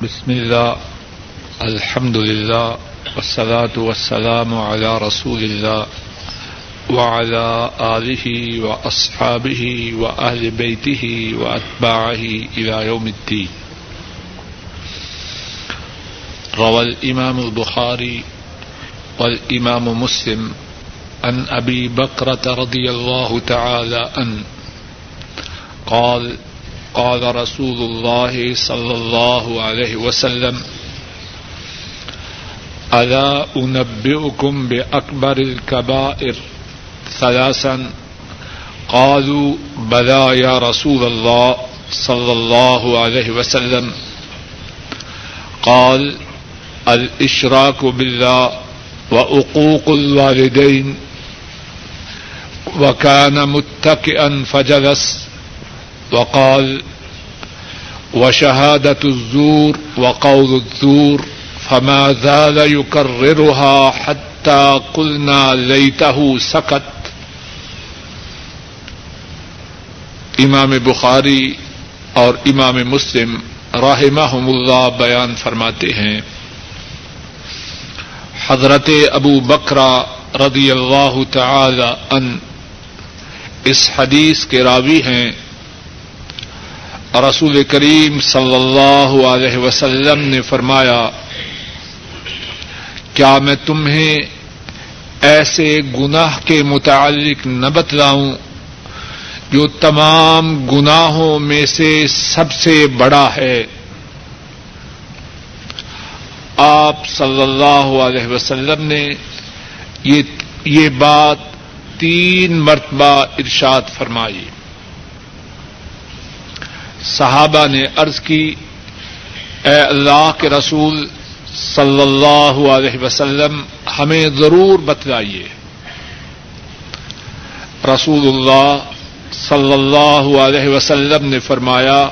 بسم الله، الحمد لله، والصلاة والسلام على رسول الله، وعلى آله وأصحابه وأهل بيته وأتباعه إلى يوم الدين. روى الإمام البخاري والإمام مسلم عن أبي بكرة رضي الله تعالى عنه، قال قال رسول الله صلى الله عليه وسلم، ألا أنبئكم بأكبر الكبائر ثلاثا؟ قالوا، بلى يا رسول الله صلى الله عليه وسلم. قال، الإشراك بالله وعقوق الوالدين، وكان متكئا فجلس وقال وشهادة الزور وقول الزور فما زال يكررها حتى قلنا ليته سكت امام بخاری اور امام مسلم رحمہم اللہ بیان فرماتے ہیں حضرت ابو بکرا رضی اللہ تعالی ان اس حدیث کے راوی ہیں رسول کریم صلی اللہ علیہ وسلم نے فرمایا، کیا میں تمہیں ایسے گناہ کے متعلق نہ بتلاؤں جو تمام گناہوں میں سے سب سے بڑا ہے؟ آپ صلی اللہ علیہ وسلم نے یہ بات تین مرتبہ ارشاد فرمائی۔ صحابہ نے عرض کی، اے اللہ کے رسول صلی اللہ علیہ وسلم، ہمیں ضرور بتلائیے۔ رسول اللہ صلی اللہ علیہ وسلم نے فرمایا،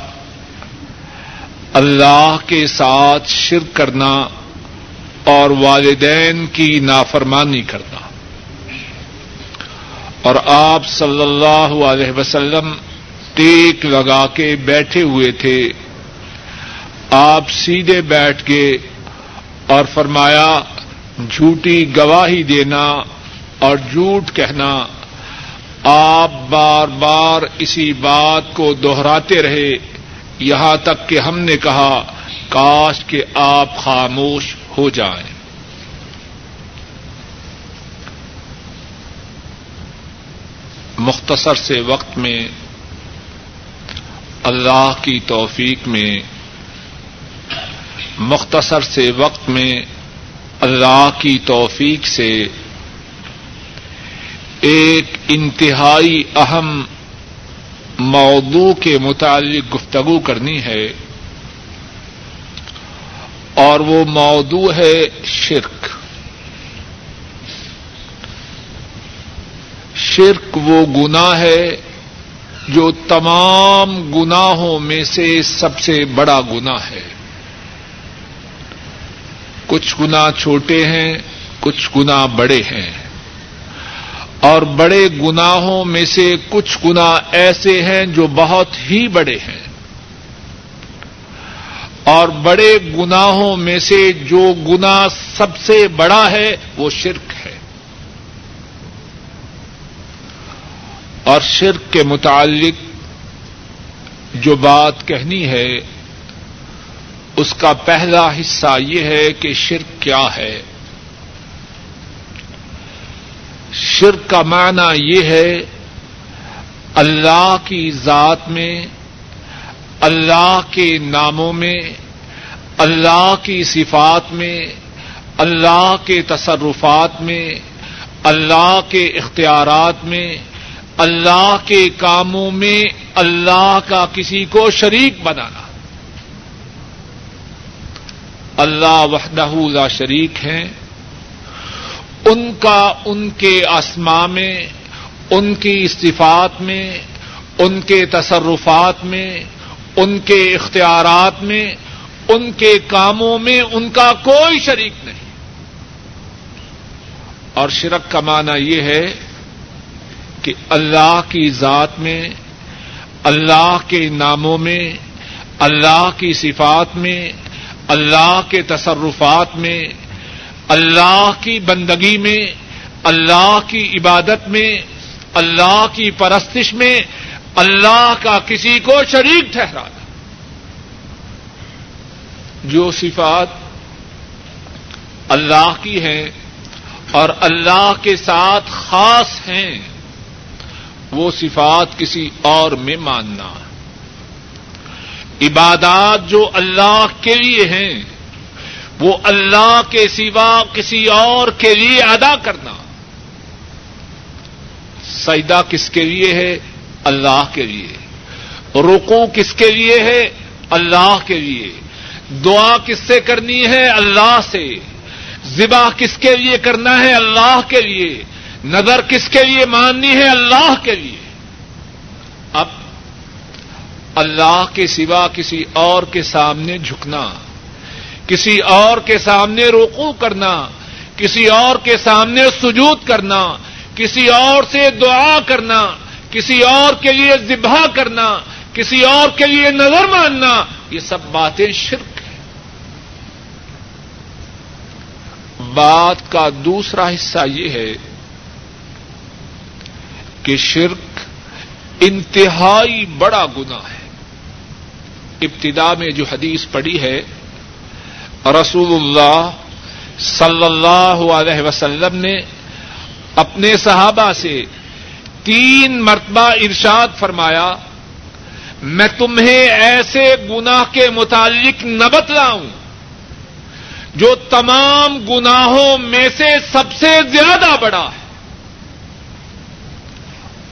اللہ کے ساتھ شرک کرنا اور والدین کی نافرمانی کرنا۔ اور آپ صلی اللہ علیہ وسلم ٹیک لگا کے بیٹھے ہوئے تھے۔ آپ سیدھے بیٹھ کے اور فرمایا، جھوٹی گواہی دینا اور جھوٹ کہنا۔ آپ بار بار اسی بات کو دوہراتے رہے۔ یہاں تک کہ ہم نے کہا، کاش کہ آپ خاموش ہو جائیں۔ مختصر سے وقت میں اللہ کی توفیق میں، مختصر سے وقت میں اللہ کی توفیق سے ایک انتہائی اہم موضوع کے متعلق گفتگو کرنی ہے اور وہ موضوع ہے شرک۔ شرک وہ گناہ ہے جو تمام گناہوں میں سے سب سے بڑا گناہ ہے۔ کچھ گنا چھوٹے ہیں، کچھ گنا بڑے ہیں۔ اور بڑے گناہوں میں سے کچھ گنا ایسے ہیں جو بہت ہی بڑے ہیں۔ اور بڑے گناہوں میں سے جو گنا سب سے بڑا ہے، وہ شرک ہے اور شرک کے متعلق جو بات کہنی ہے، اس کا پہلا حصہ یہ ہے کہ شرک کیا ہے۔ شرک کا معنی یہ ہے، اللہ کی ذات میں، اللہ کے ناموں میں، اللہ کی صفات میں، اللہ کے تصرفات میں، اللہ کے اختیارات میں اللہ کے کاموں میں اللہ کا کسی کو شریک بنانا۔ اللہ وحدہ لا شریک ہیں ان کا ان کے اسما میں، ان کی صفات میں، ان کے تصرفات میں، ان کے اختیارات میں، ان کے کاموں میں ان کا کوئی شریک نہیں۔ اور شرک کا معنی یہ ہے کہ اللہ کی ذات میں، اللہ کے ناموں میں، اللہ کی صفات میں، اللہ کے تصرفات میں، اللہ کی بندگی میں، اللہ کی عبادت میں، اللہ کی پرستش میں اللہ کا کسی کو شریک ٹھہرانا جو صفات اللہ کی ہیں اور اللہ کے ساتھ خاص ہیں وہ صفات کسی اور میں ماننا۔ عبادات جو اللہ کے لیے ہیں، وہ اللہ کے سوا کسی اور کے لیے ادا کرنا۔ سجدہ کس کے لیے ہے؟ اللہ کے لیے۔ رکو کس کے لیے ہے؟ اللہ کے لیے۔ دعا کس سے کرنی ہے؟ اللہ سے۔ ذبح کس کے لیے کرنا ہے؟ اللہ کے لیے۔ نظر کس کے لیے ماننی ہے؟ اللہ کے لیے۔ اب اللہ کے سوا کسی اور کے سامنے جھکنا، کسی اور کے سامنے روکو کرنا، کسی اور کے سامنے سجود کرنا، کسی اور سے دعا کرنا، کسی اور کے لیے ذبح کرنا، کسی اور کے لیے نظر ماننا، یہ سب باتیں شرک ہیں۔ بات کا دوسرا حصہ یہ ہے کہ شرک انتہائی بڑا گنا ہے۔ ابتدا میں جو حدیث پڑی ہے رسول اللہ صلی اللہ علیہ وسلم نے اپنے صحابہ سے تین مرتبہ ارشاد فرمایا، میں تمہیں ایسے گناہ کے متعلق نہ بتلاؤں جو تمام گناہوں میں سے سب سے زیادہ بڑا ہے۔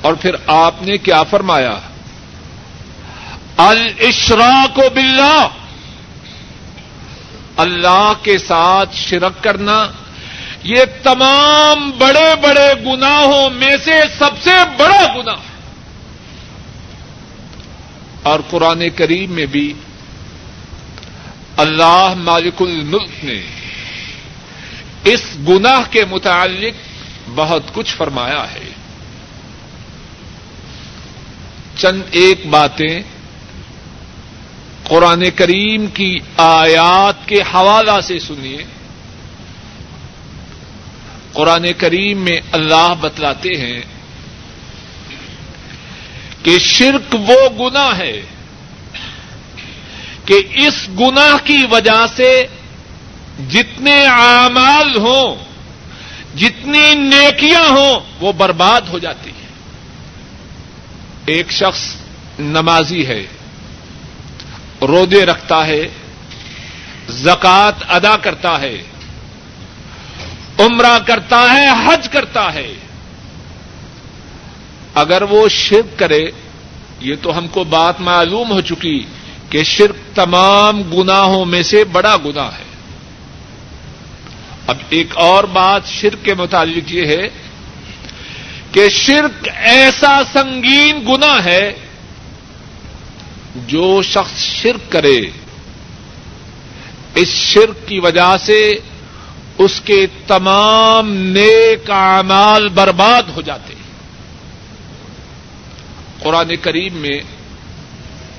اور پھر آپ نے کیا فرمایا؟ الشرا کو بلّہ اللہ کے ساتھ شرک کرنا، یہ تمام بڑے بڑے گناہوں میں سے سب سے بڑا گنا اور قرآن کریم میں بھی اللہ مالک الملک نے اس گناہ کے متعلق بہت کچھ فرمایا ہے۔ چند ایک باتیں قرآن کریم کی آیات کے حوالہ سے سنیے۔ قرآن کریم میں اللہ بتلاتے ہیں کہ شرک وہ گنا ہے کہ اس گنا کی وجہ سے جتنے اعمال ہوں، جتنی نیکیاں ہوں، وہ برباد ہو جاتی ہیں۔ ایک شخص نمازی ہے رودے رکھتا ہے زکات ادا کرتا ہے، عمرہ کرتا ہے، حج کرتا ہے۔ اگر وہ شرک کرے، یہ تو ہم کو بات معلوم ہو چکی کہ شرک تمام گناہوں میں سے بڑا گنا ہے۔ اب ایک اور بات شرک کے متعلق یہ ہے کہ شرک ایسا سنگین گنا ہے جو شخص شرک کرے۔ اس شرک کی وجہ سے اس کے تمام نیک اعمال برباد ہو جاتے ہیں۔ قرآن کریم میں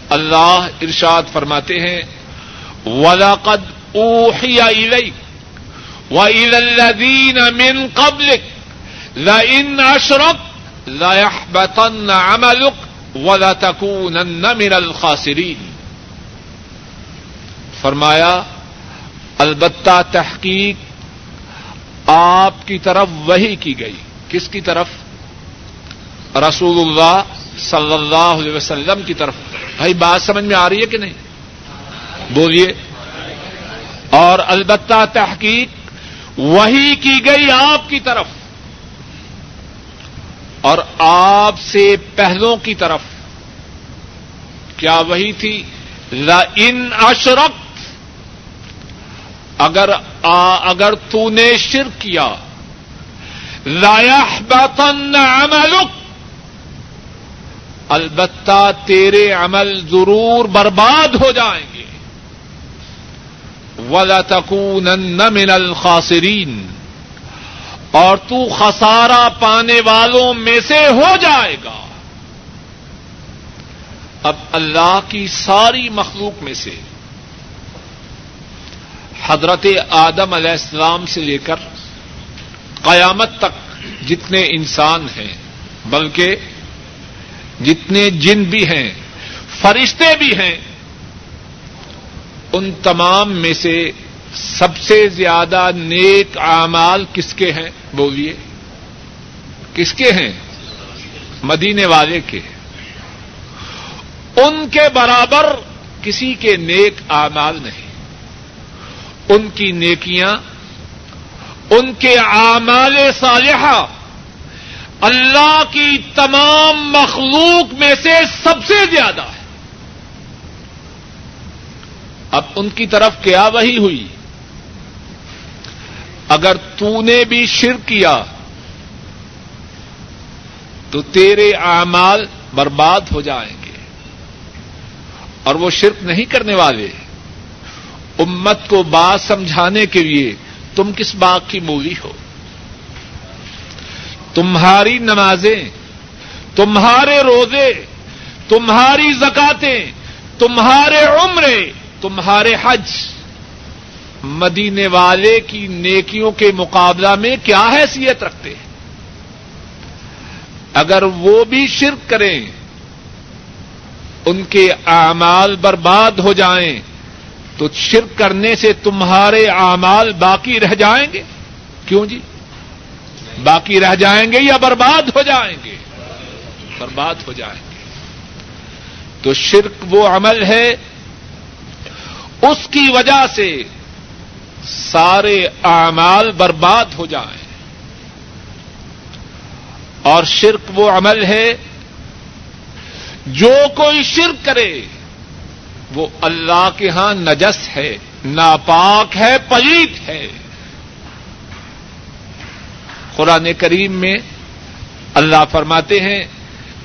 اللہ ارشاد فرماتے ہیں ولاقد اوحی وَإِلَى الَّذِينَ مِن قَبْلِكَ لَئِنْ أَشْرَكْتَ لَيَحْبَطَنَّ عَمَلُكَ وَلَتَكُونَنَّ مِنَ الْخَاسِرِينَ. فرمایا، البتہ تحقیق آپ کی طرف وہی کی گئی۔ کس کی طرف؟ رسول اللہ صلی اللہ علیہ وسلم کی طرف۔ بھائی، بات سمجھ میں آ رہی ہے کہ نہیں؟ بولیے۔ اور البتہ تحقیق وہی کی گئی آپ کی طرف۔ اور آپ سے پہلوں کی طرف کیا وہی تھی؟ ان اشرک اگر آ, اگر تو نے شرک کیا لایا بتن عملک البتہ تیرے عمل ضرور برباد ہو جائیں گے ولا تکون من الخاسرین اور تو خسارا پانے والوں میں سے ہو جائے گا۔ اب اللہ کی ساری مخلوق میں سے حضرت آدم علیہ السلام سے لے کر قیامت تک جتنے انسان ہیں، بلکہ جتنے جن بھی ہیں، فرشتے بھی ہیں، ان تمام میں سے سب سے زیادہ نیک اعمال کس کے ہیں بولیے کس کے ہیں مدینے والے کے ان کے برابر کسی کے نیک اعمال نہیں ان کی نیکیاں ان کے اعمال صالحہ اللہ کی تمام مخلوق میں سے سب سے زیادہ ہے اب ان کی طرف کیا وہی ہوئی اگر تو نے بھی شرک کیا، تو تیرے اعمال برباد ہو جائیں گے۔ اور وہ شرک نہیں کرنے والے۔ امت کو بات سمجھانے کے لیے تم کس بات کی مووی ہو؟ تمہاری نمازیں، تمہارے روزے، تمہاری زکاتیں، تمہارے عمرے، تمہارے حج۔ مدینے والے کی نیکیوں کے مقابلہ میں کیا حیثیت رکھتے ہیں؟ اگر وہ بھی شرک کریں، ان کے اعمال برباد ہو جائیں، تو شرک کرنے سے تمہارے اعمال باقی رہ جائیں گے؟ کیوں جی؟ باقی رہ جائیں گے یا برباد ہو جائیں گے؟ برباد ہو جائیں گے۔ تو شرک وہ عمل ہے، اس کی وجہ سے سارے اعمال برباد ہو جائیں۔ اور شرک وہ عمل ہے، جو کوئی شرک کرے، وہ اللہ کے ہاں نجس ہے، ناپاک ہے پلیت ہے۔ قرآن کریم میں اللہ فرماتے ہیں،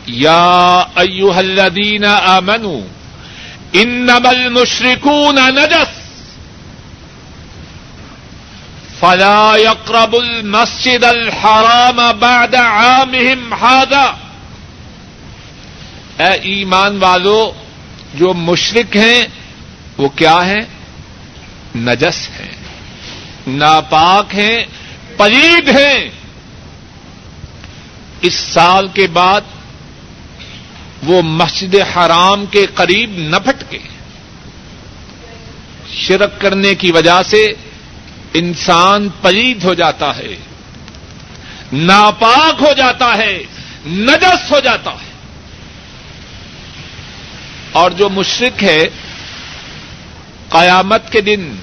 یا ایوہ الذین آمنوا، انما المشرکون نجس۔ فلا يقرب المسجد الحرام بعد عامهم هذا. اے ایمان والو، جو مشرق ہیں، وہ کیا ہیں؟ نجس ہیں، ناپاک ہیں، پلید ہیں۔ اس سال کے بعد وہ مسجد حرام کے قریب نہ پھٹکے شرک کرنے کی وجہ سے انسان پلید ہو جاتا ہے، ناپاک ہو جاتا ہے، نجس ہو جاتا ہے۔ اور جو مشرق ہے، قیامت کے دن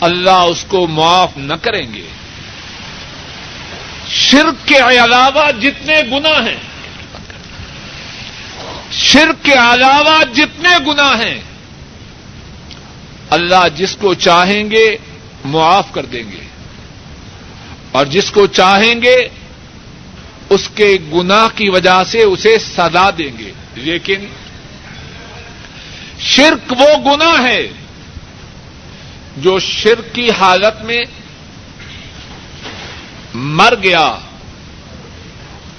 اللہ اس کو معاف نہ کریں گے۔ شرک کے علاوہ جتنے گنا ہیں، شرک کے علاوہ جتنے گنا ہیں، اللہ جس کو چاہیں گے معاف کر دیں گے اور جس کو چاہیں گے اس کے گنا کی وجہ سے اسے سزا دیں گے لیکن شرک وہ گنا ہے جو شرک کی حالت میں مر گیا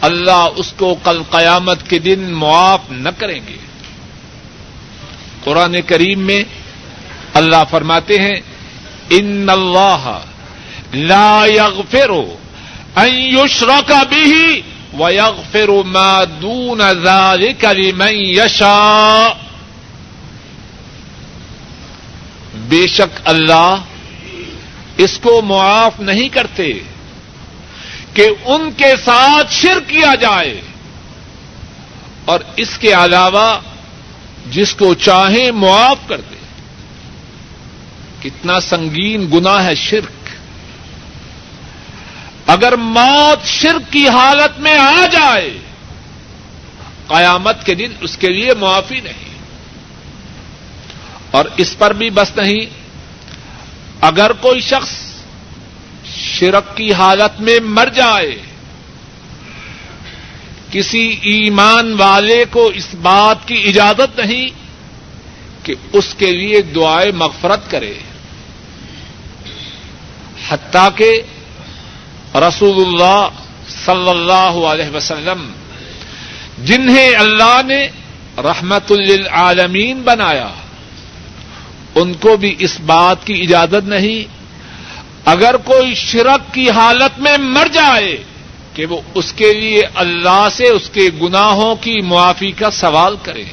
اللہ اس کو کل قیامت کے دن معاف نہ کریں گے قرآن کریم میں اللہ فرماتے ہیں ان اللہ لا یغفر ان یشرک به ویغفر ما دون ذلك لمن یشاء بے شک اللہ اس کو معاف نہیں کرتے کہ ان کے ساتھ شر کیا جائے اور اس کے علاوہ جس کو چاہیں معاف کر دے کتنا سنگین گنا ہے شرک۔ اگر موت شرک کی حالت میں آ جائے، قیامت کے دن اس کے لیے معافی نہیں۔ اور اس پر بھی بس نہیں، اگر کوئی شخص شرک کی حالت میں مر جائے، کسی ایمان والے کو اس بات کی اجازت نہیں کہ اس کے لیے دعائیں مغفرت کرے۔ حتیٰ کہ رسول اللہ صلی اللہ علیہ وسلم جنہیں اللہ نے رحمت للعالمین بنایا، ان کو بھی اس بات کی اجازت نہیں۔ اگر کوئی شرک کی حالت میں مر جائے کہ وہ اس کے لیے اللہ سے اس کے گناہوں کی معافی کا سوال کرے۔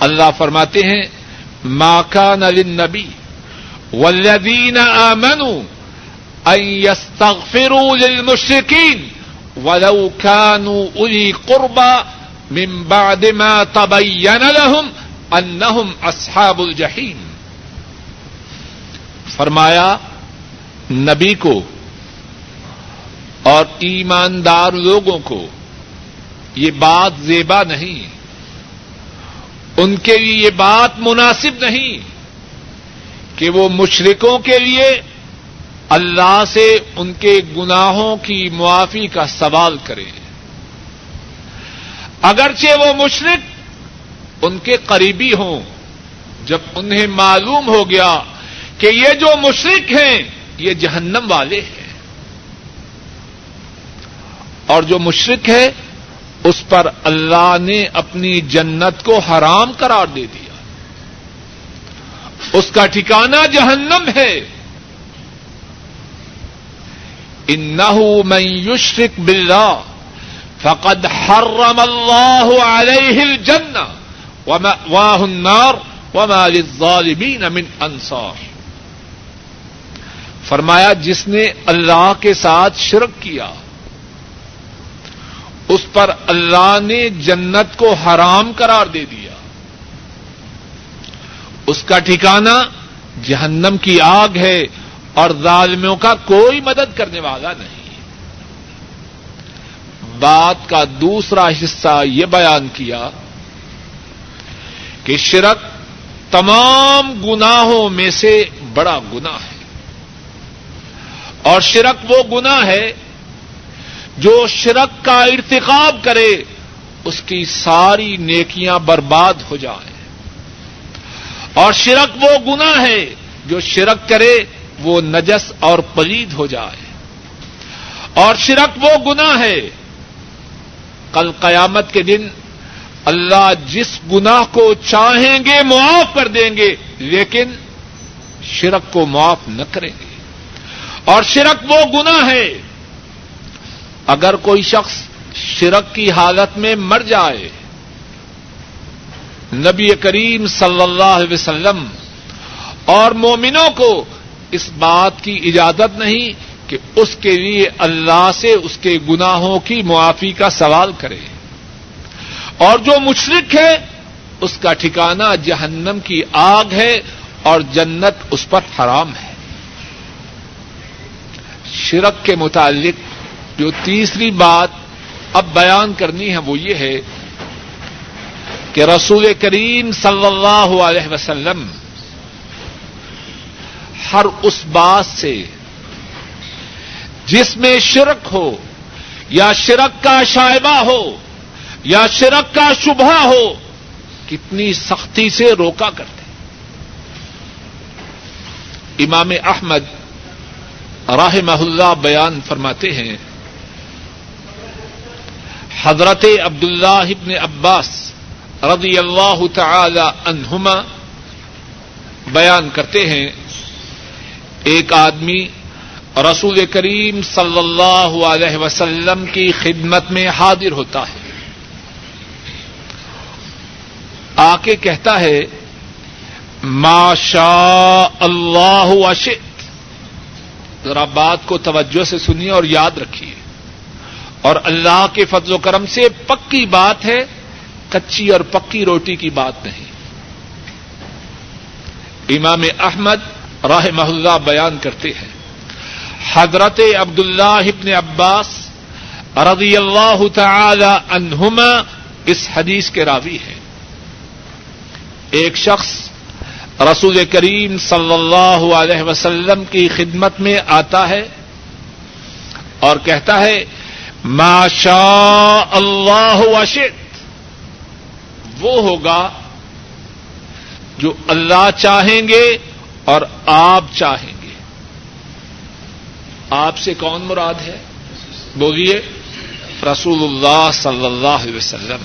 اللہ فرماتے ہیں ماکا نلن نبی ولدین امن يستغفروا للمشركين ولو كانوا الی قربا من بعد ما تبين لهم انهم اصحاب الجحیم۔ فرمایا، نبی کو اور ایماندار لوگوں کو یہ بات زیبا نہیں، ان کے لیے یہ بات مناسب نہیں۔ کہ وہ مشرقوں کے لیے اللہ سے ان کے گناہوں کی معافی کا سوال کرے۔ اگرچہ وہ مشرق ان کے قریبی ہوں، جب انہیں معلوم ہو گیا کہ یہ جو مشرق ہیں، یہ جہنم والے ہیں۔ اور جو مشرق ہے، اس پر اللہ نے اپنی جنت کو حرام قرار دے دیا اس کا ٹھکانہ جہنم ہے۔ انه من يشرك بالله فقد حرم الله عليه الجنه ومأواه النار وما للظالمين من انصار۔ فرمایا، جس نے اللہ کے ساتھ شرک کیا، اس پر اللہ نے جنت کو حرام قرار دے دیا۔ اس کا ٹھکانہ جہنم کی آگ ہے اور ظالموں کا کوئی مدد کرنے والا نہیں بات کا دوسرا حصہ یہ بیان کیا کہ شرک تمام گناہوں میں سے بڑا گنا ہے۔ اور شرک وہ گنا ہے جو شرک کا ارتقاب کرے، اس کی ساری نیکیاں برباد ہو جائیں۔ اور شرک وہ گنا ہے جو شرک کرے وہ نجس اور پلید ہو جائے۔ اور شرک وہ گنا ہے، کل قیامت کے دن اللہ جس گنا کو چاہیں گے معاف کر دیں گے، لیکن شرک کو معاف نہ کریں گے۔ اور شرک وہ گنا ہے، اگر کوئی شخص شرک کی حالت میں مر جائے نبی کریم صلی اللہ علیہ وسلم، اور مومنوں کو اس بات کی اجازت نہیں کہ اس کے لیے اللہ سے اس کے گناہوں کی معافی کا سوال کرے۔ اور جو مشرق ہے اس کا ٹھکانہ جہنم کی آگ ہے اور جنت اس پر حرام ہے۔ شرک کے متعلق جو تیسری بات اب بیان کرنی ہے وہ یہ ہے کہ رسول کریم صلی اللہ علیہ وسلم ہر اس بات سے جس میں شرک ہو، یا شرک کا شائبہ ہو، یا شرک کا شبہ ہو، کتنی سختی سے روکا کرتے امام احمد راہ محلہ بیان فرماتے ہیں، حضرت عبداللہ ابن عباس رضی اللہ تعالی عنہما بیان کرتے ہیں، ایک آدمی رسول کریم صلی اللہ علیہ وسلم کی خدمت میں حاضر ہوتا ہے۔ آ کے کہتا ہے ماشا اللہ وشت ذرا بات کو توجہ سے سنیے اور یاد رکھیے۔ اور اللہ کے فضل و کرم سے پکی بات ہے کچی اور پکی روٹی کی بات نہیں۔ امام احمد راہ محلہ بیان کرتے ہیں۔ حضرت عبد اللہ ابن عباس رضی اللہ تعالی عنہما اس حدیث کے راوی ہیں۔ ایک شخص رسول کریم صلی اللہ علیہ وسلم کی خدمت میں آتا ہے اور کہتا ہے ما شاء اللہ وشت وہ ہوگا جو اللہ چاہیں گے اور آپ چاہیں گے۔ آپ سے کون مراد ہے؟ بولیے رسول اللہ صلی اللہ علیہ وسلم۔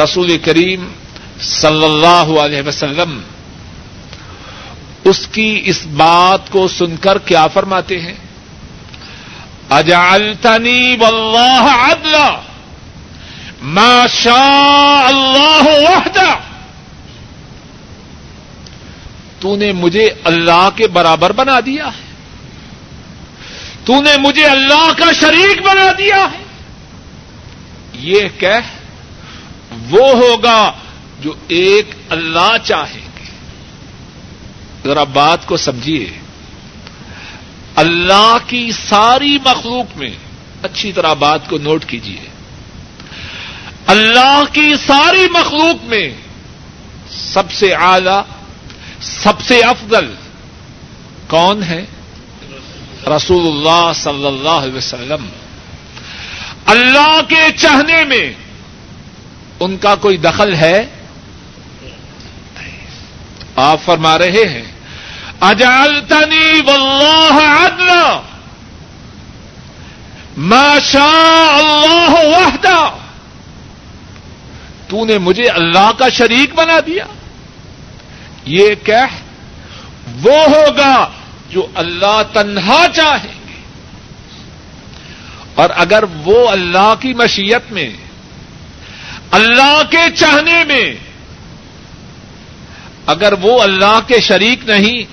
رسول کریم صلی اللہ علیہ وسلم اس کی اس بات کو سن کر کیا فرماتے ہیں؟ اجعلتنی واللہ عدلا۔ ما شاء اللہ وحدہ۔ تو نے مجھے اللہ کے برابر بنا دیا ہے۔ تو نے مجھے اللہ کا شریک بنا دیا ہے۔ یہ کہہ وہ ہوگا جو ایک اللہ چاہیں گے ذرا بات کو سمجھیے۔ اللہ کی ساری مخلوق میں اچھی طرح بات کو نوٹ کیجیے۔ اللہ کی ساری مخلوق میں سب سے اعلی، سب سے افضل کون ہے؟ رسول اللہ صلی اللہ علیہ وسلم۔ اللہ کے چاہنے میں ان کا کوئی دخل ہے؟ آپ فرما رہے ہیں اجالتنی واللہ عدلا۔ ما شاء اللہ وحدہ۔ تو نے مجھے اللہ کا شریک بنا دیا۔ یہ کہہ، وہ ہوگا جو اللہ تنہا چاہیں گے اور اگر وہ اللہ کی مشیت میں، اللہ کے چاہنے میں، اگر وہ اللہ کے شریک نہیں،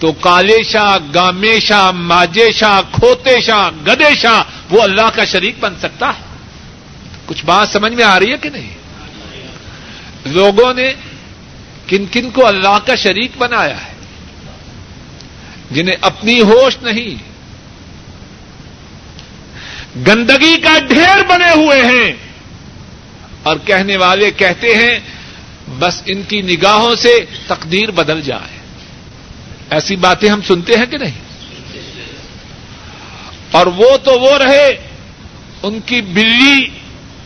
تو کالے شاہ، گامے شاہ، ماجے شاہ، کھوتے شاہ، گدے شاہ، وہ اللہ کا شریک بن سکتا ہے۔ کچھ بات سمجھ میں آ رہی ہے کہ نہیں؟ لوگوں نے کن کن کو اللہ کا شریک بنایا ہے جنہیں اپنی ہوش نہیں گندگی کا ڈھیر بنے ہوئے ہیں اور کہنے والے کہتے ہیں بس ان کی نگاہوں سے تقدیر بدل جائے ایسی باتیں ہم سنتے ہیں کہ نہیں اور وہ تو وہ رہے ان کی بلی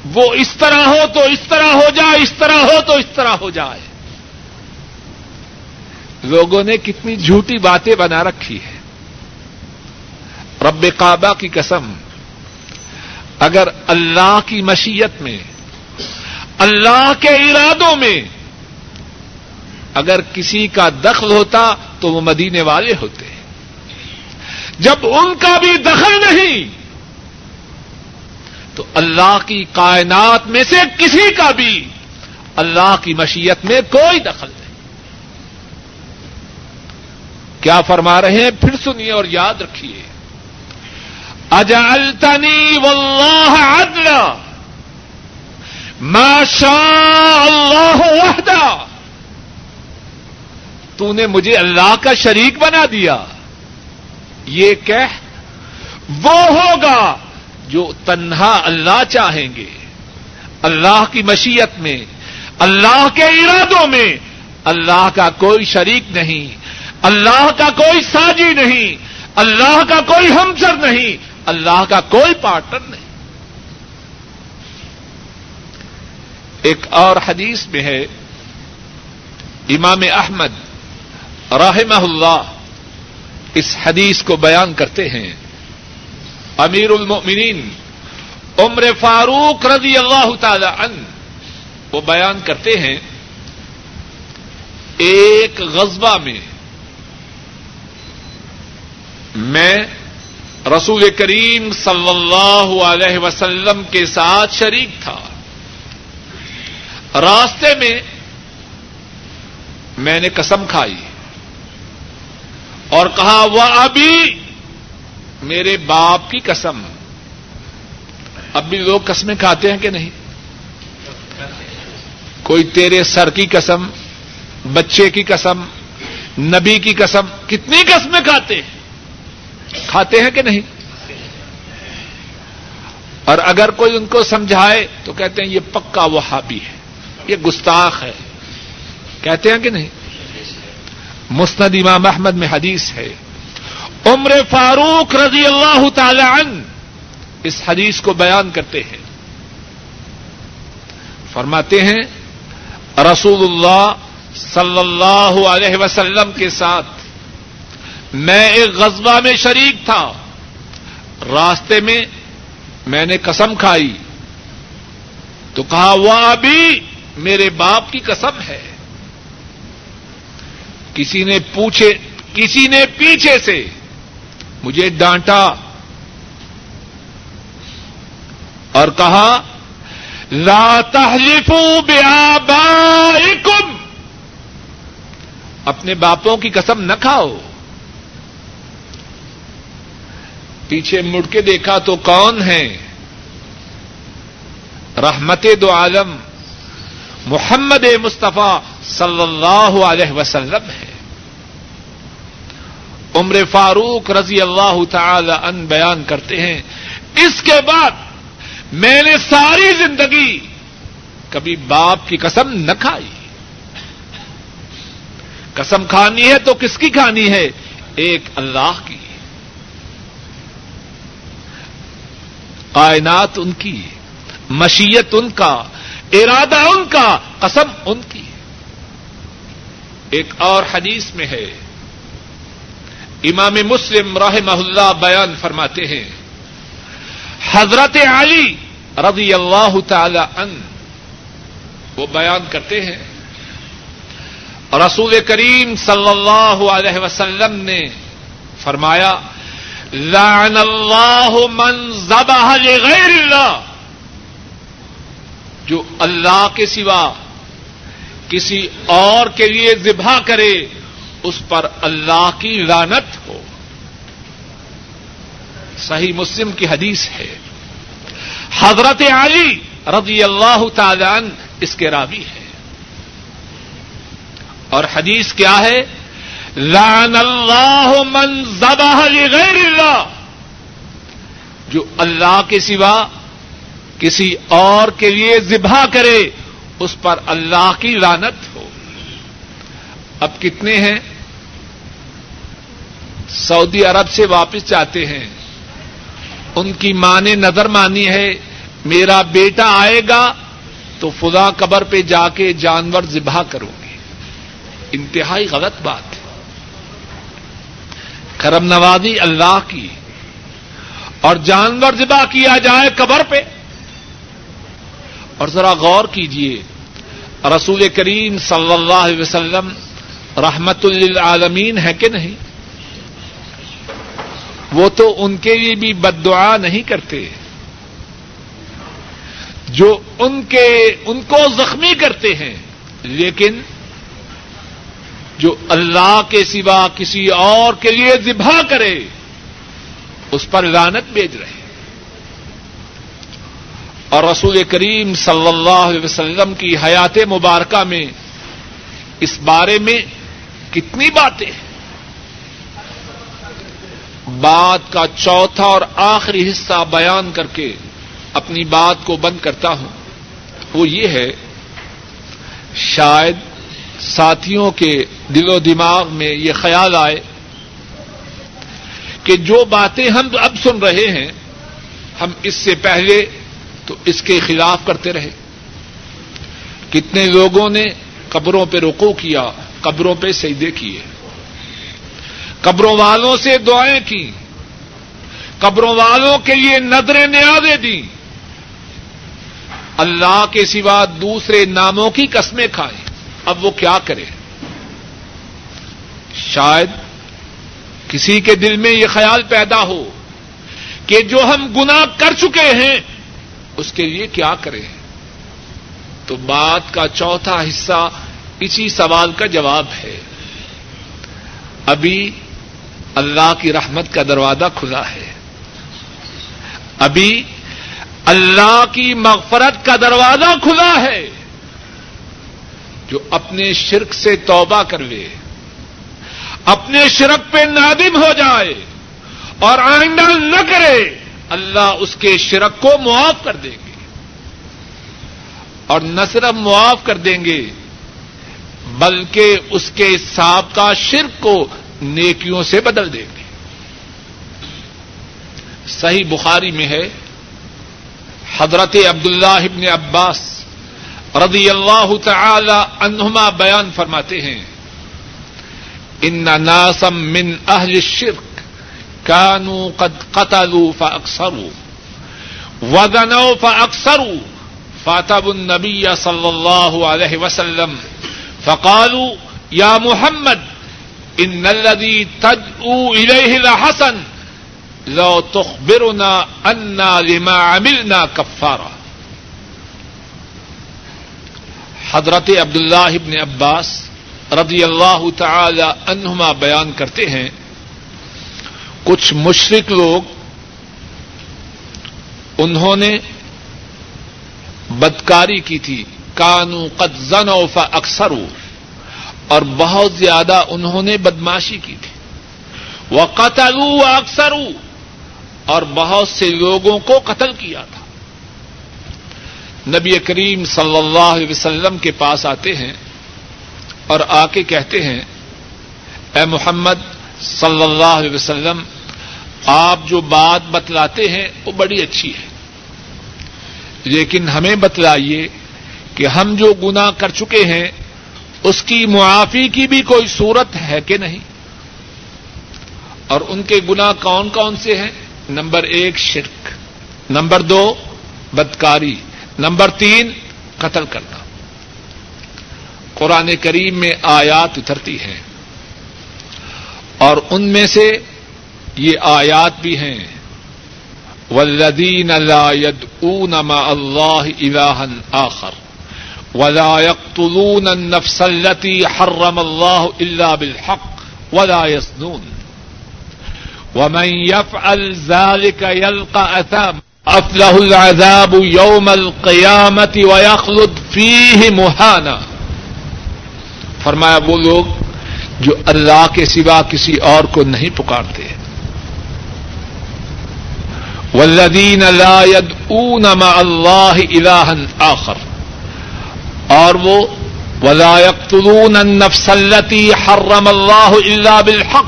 وہ اس طرح ہو تو اس طرح ہو جائے، اس طرح ہو تو اس طرح ہو جائے۔ لوگوں نے کتنی جھوٹی باتیں بنا رکھی ہے رب کعبہ کی قسم، اگر اللہ کی مشیت میں، اللہ کے ارادوں میں اگر کسی کا دخل ہوتا تو وہ مدینے والے ہوتے۔ جب ان کا بھی دخل نہیں تو اللہ کی کائنات میں سے کسی کا بھی اللہ کی مشیت میں کوئی دخل نہیں۔ کیا فرما رہے ہیں؟ پھر سنیے اور یاد رکھیے۔ اجالتنی واللہ عدلا۔ ما شاء اللہ وحدہ۔ تو نے مجھے اللہ کا شریک بنا دیا۔ یہ کہہ، وہ ہوگا۔ جو تنہا اللہ چاہیں گے، اللہ کی مشیت میں، اللہ کے ارادوں میں، اللہ کا کوئی شریک نہیں، اللہ کا کوئی ساجی نہیں، اللہ کا کوئی ہمسر نہیں، اللہ کا کوئی پارٹنر نہیں۔ ایک اور حدیث میں ہے، امام احمد رحمہ اللہ اس حدیث کو بیان کرتے ہیں۔ امیر المؤمنین، عمر فاروق رضی اللہ تعالی عنہ، وہ بیان کرتے ہیں، ایک غزبہ میں میں رسول کریم صلی اللہ علیہ وسلم کے ساتھ شریک تھا۔ راستے میں میں نے قسم کھائی اور کہا وہ ابھی میرے باپ کی قسم۔ اب بھی لوگ قسمیں کھاتے ہیں کہ نہیں؟ کوئی تیرے سر کی قسم، بچے کی قسم، نبی کی قسم، کتنی قسمیں کھاتے ہیں؟ کھاتے ہیں کہ نہیں؟ اور اگر کوئی ان کو سمجھائے تو کہتے ہیں یہ پکا وہابی ہے، یہ گستاخ ہے۔ کہتے ہیں کہ نہیں؟ مسند امام احمد میں حدیث ہے۔ عمر فاروق رضی اللہ تعالی عنہ اس حدیث کو بیان کرتے ہیں۔ فرماتے ہیں، رسول اللہ صلی اللہ علیہ وسلم کے ساتھ میں ایک غزبہ میں شریک تھا۔ راستے میں میں نے قسم کھائی۔ تو کہا، وہ ابھی میرے باپ کی قسم ہے۔ کسی نے پوچھے، کسی نے پیچھے سے مجھے ڈانٹا اور کہا، لا تحلفوا بآبائکم۔ اپنے باپوں کی قسم نہ کھاؤ۔ پیچھے مڑ کے دیکھا تو کون ہے رحمت دو عالم محمد مصطفیٰ صلی اللہ علیہ وسلم ہے عمر فاروق رضی اللہ تعالی ان بیان کرتے ہیں۔ اس کے بعد میں نے ساری زندگی کبھی باپ کی قسم نہ کھائی۔ قسم کھانی ہے تو کس کی کھانی ہے؟ ایک اللہ کی۔ کائنات ان کی مشیت ان کا، ارادہ ان کا، قسم ان کی ایک اور حدیث میں ہے۔ امام مسلم رحمہ اللہ بیان فرماتے ہیں۔ حضرت علی رضی اللہ تعالی ان وہ بیان کرتے ہیں۔ رسول کریم صلی اللہ علیہ وسلم نے فرمایا، لعن اللہ من ذبح لغیر اللہ جو اللہ کے سوا کسی اور کے لیے ذبح کرے اس پر اللہ کی لانت ہو۔ صحیح مسلم کی حدیث ہے۔ حضرت علی رضی اللہ تعالی اس کے راوی ہے اور حدیث کیا ہے؟ لان اللہ من ذبح لغیر اللہ۔ جو اللہ کے سوا کسی اور کے لیے ذبح کرے، اس پر اللہ کی لانت ہو۔ اب کتنے ہیں؟ سعودی عرب سے واپس جاتے ہیں۔ ان کی ماں نے نظر مانی ہے، میرا بیٹا آئے گا تو فضا قبر پہ جا کے جانور ذبح کروں گی۔ انتہائی غلط بات ہے۔ کرم نوازی اللہ کی۔ اور جانور ذبح کیا جائے قبر پہ۔ اور ذرا غور کیجیے رسول کریم صلی اللہ علیہ وسلم رحمت للعالمین ہے کہ نہیں؟ وہ تو ان کے لیے بھی بد دعا نہیں کرتے۔ جو ان کے، ان کو زخمی کرتے ہیں، لیکن جو اللہ کے سوا کسی اور کے لیے ذبح کرے، اس پر لانت بیچ رہے۔ اور رسول کریم صلی اللہ علیہ وسلم کی حیات مبارکہ میں اس بارے میں کتنی باتیں ہیں۔ بات کا چوتھا اور آخری حصہ بیان کر کے اپنی بات کو بند کرتا ہوں۔ وہ یہ ہے، شاید ساتھیوں کے دل و دماغ میں یہ خیال آئے کہ جو باتیں ہم اب سن رہے ہیں، ہم اس سے پہلے تو اس کے خلاف کرتے رہے۔ کتنے لوگوں نے قبروں پہ رکو کیا، قبروں پہ سیدے کیے۔ قبروں والوں سے دعائیں کی، قبروں والوں کے لیے نظریں نیازیں دی۔ اللہ کے سوا دوسرے ناموں کی قسمیں کھائیں۔ اب وہ کیا کرے؟ شاید کسی کے دل میں یہ خیال پیدا ہو کہ جو ہم گنا کر چکے ہیں، اس کے لیے کیا کریں تو بات کا چوتھا حصہ اسی سوال کا جواب ہے۔ ابھی اللہ کی رحمت کا دروازہ کھلا ہے۔ ابھی اللہ کی مغفرت کا دروازہ کھلا ہے۔ جو اپنے شرک سے توبہ کر لے، اپنے شرک پہ نادم ہو جائے اور آئندہ نہ کرے، اللہ اس کے شرک کو معاف کر دیں گے۔ اور نہ صرف معاف کر دیں گے، بلکہ اس کے ساتھ کا شرک کو نیکیوں سے بدل دیں گے۔ صحیح بخاری میں ہے، حضرت عبداللہ ابن عباس رضی اللہ تعالی عنہما بیان فرماتے ہیں، ان ناسم من اہل الشرک کانو قد قتلوا فاکثروا وزنوا فاکثروا فاتب النبی صلی اللہ علیہ وسلم فقالوا، یا محمد ان الذي تدعو اليه لحسن لو تخبرنا انا لما عملنا كفارا حضرت عبداللہ ابن عباس رضی اللہ تعالی عنہما بیان کرتے ہیں، کچھ مشرق لوگ انہوں نے بدکاری کی تھی، کانو قد زنوا فاکثروا۔ اور بہت زیادہ انہوں نے بدماشی کی تھی۔ وہ قتل اکثر اور بہت سے لوگوں کو قتل کیا تھا۔ نبی کریم صلی اللہ علیہ وسلم کے پاس آتے ہیں اور آ کے کہتے ہیں، اے محمد صلی اللہ علیہ وسلم، آپ جو بات بتلاتے ہیں وہ بڑی اچھی ہے۔ لیکن ہمیں بتلائیے کہ ہم جو گنا کر چکے ہیں اس کی معافی کی بھی کوئی صورت ہے کہ نہیں؟ اور ان کے گنا کون کون سے ہیں؟ نمبر ایک، شرک. نمبر دو، بدکاری. نمبر تین، قتل کرنا. قرآن کریم میں آیات اترتی ہیں اور ان میں سے یہ آیات بھی ہیں. ولدین يدعون مع اللہ الها آخر. ولا يقتلون النفس التي حرم الله الا بالحق ولا يزنون. ومن يفعل ذلك يلقى اثام افله العذاب يوم القيامه ويخلد فيه مهانا. فرمایا وہ لوگ جو اللہ کے سوا کسی اور کو نہیں پکارتے. والذین لا يدعون مع اللہ الها آخر. اور وہ ولا يقتلون النفس التي حرم الله الا بالحق۔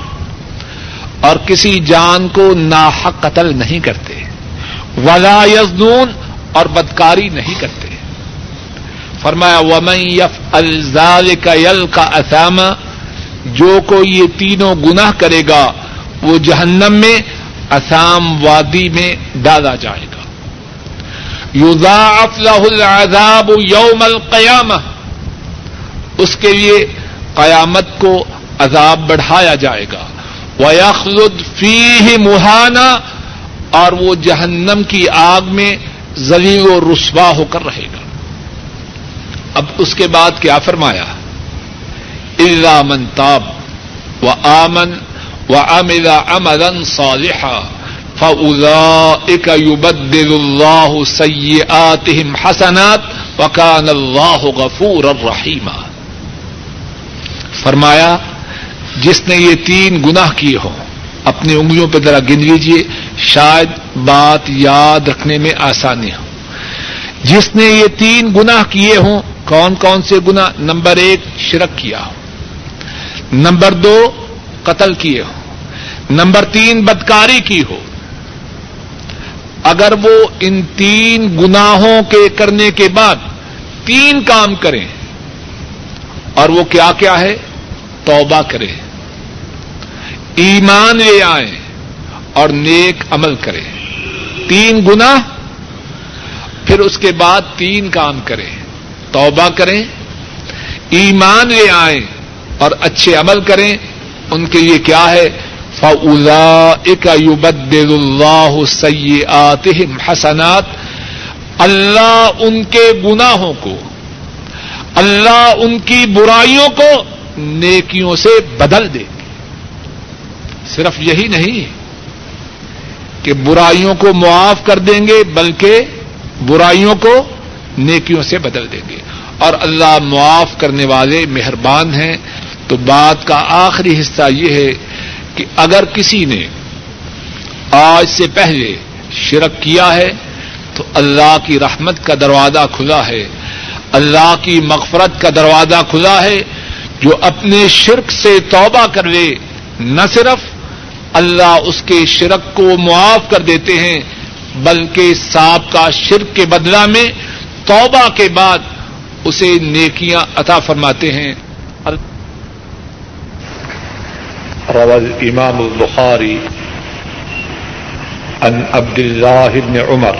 اور کسی جان کو ناحق قتل نہیں کرتے۔ ولا يزنون اور بدکاری نہیں کرتے۔ فرمایا، ومن يفعل ذلك يلقى اثاما جو کوئی یہ تینوں گناہ کرے گا، وہ جہنم میں اسام وادی میں ڈالا جائے گا۔ یوزاف له العذاب یوم القیامہ اس کے لیے قیامت کو عذاب بڑھایا جائے گا. وَيَخْلُدْ فِيهِ مُحَانَا اور وہ جہنم کی آگ میں ذلیل و رسوا ہو کر رہے گا. اب اس کے بعد کیا فرمایا؟ اللہ من تاب و آمن و املا امرن صالحا. فَأُولَئِكَ يُبَدِّلُ اللَّهُ سَيِّئَاتِهِمْ حَسَنَاتٍ وَكَانَ اللَّهُ غَفُورًا رَحِيمًا۔ فرمایا، جس نے یہ تین گناہ کیے ہوں، اپنی انگلیوں پہ ذرا گن لیجیے شاید بات یاد رکھنے میں آسانی ہو۔ جس نے یہ تین گناہ کیے ہوں، کون کون سے گنا نمبر ایک، شرک کیا ہو۔ نمبر دو، قتل کیے ہو۔ نمبر تین، بدکاری کی ہو۔ اگر وہ ان تین گناہوں کے کرنے کے بعد تین کام کریں اور وہ کیا کیا ہے؟ توبہ کرے ایمان لے آئیں اور نیک عمل کرے تین گنا پھر اس کے بعد تین کام کریں۔ توبہ کریں، ایمان لے آئیں اور اچھے عمل کریں۔ ان کے لیے کیا ہے؟ يُبَدِّلُ اللَّهُ سَيِّئَاتِهِمْ حسنات۔ اللہ ان کے گناہوں کو، اللہ ان کی برائیوں کو نیکیوں سے بدل دے۔ گے صرف یہی نہیں کہ برائیوں کو معاف کر دیں گے، بلکہ برائیوں کو نیکیوں سے بدل دیں گے۔ اور اللہ معاف کرنے والے مہربان ہیں۔ تو بات کا آخری حصہ یہ ہے کہ اگر کسی نے آج سے پہلے شرک کیا ہے، تو اللہ کی رحمت کا دروازہ کھلا ہے۔ اللہ کی مغفرت کا دروازہ کھلا ہے۔ جو اپنے شرک سے توبہ کر لے نہ صرف اللہ اس کے شرک کو معاف کر دیتے ہیں، بلکہ سانپ کا شرک کے بدلہ میں توبہ کے بعد اسے نیکیاں عطا فرماتے ہیں۔ روى الإمام البخاري عن عبد الله بن عمر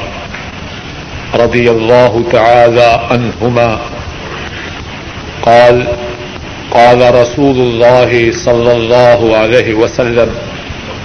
رضي الله تعالى عنهما قال قال رسول الله صلى الله عليه وسلم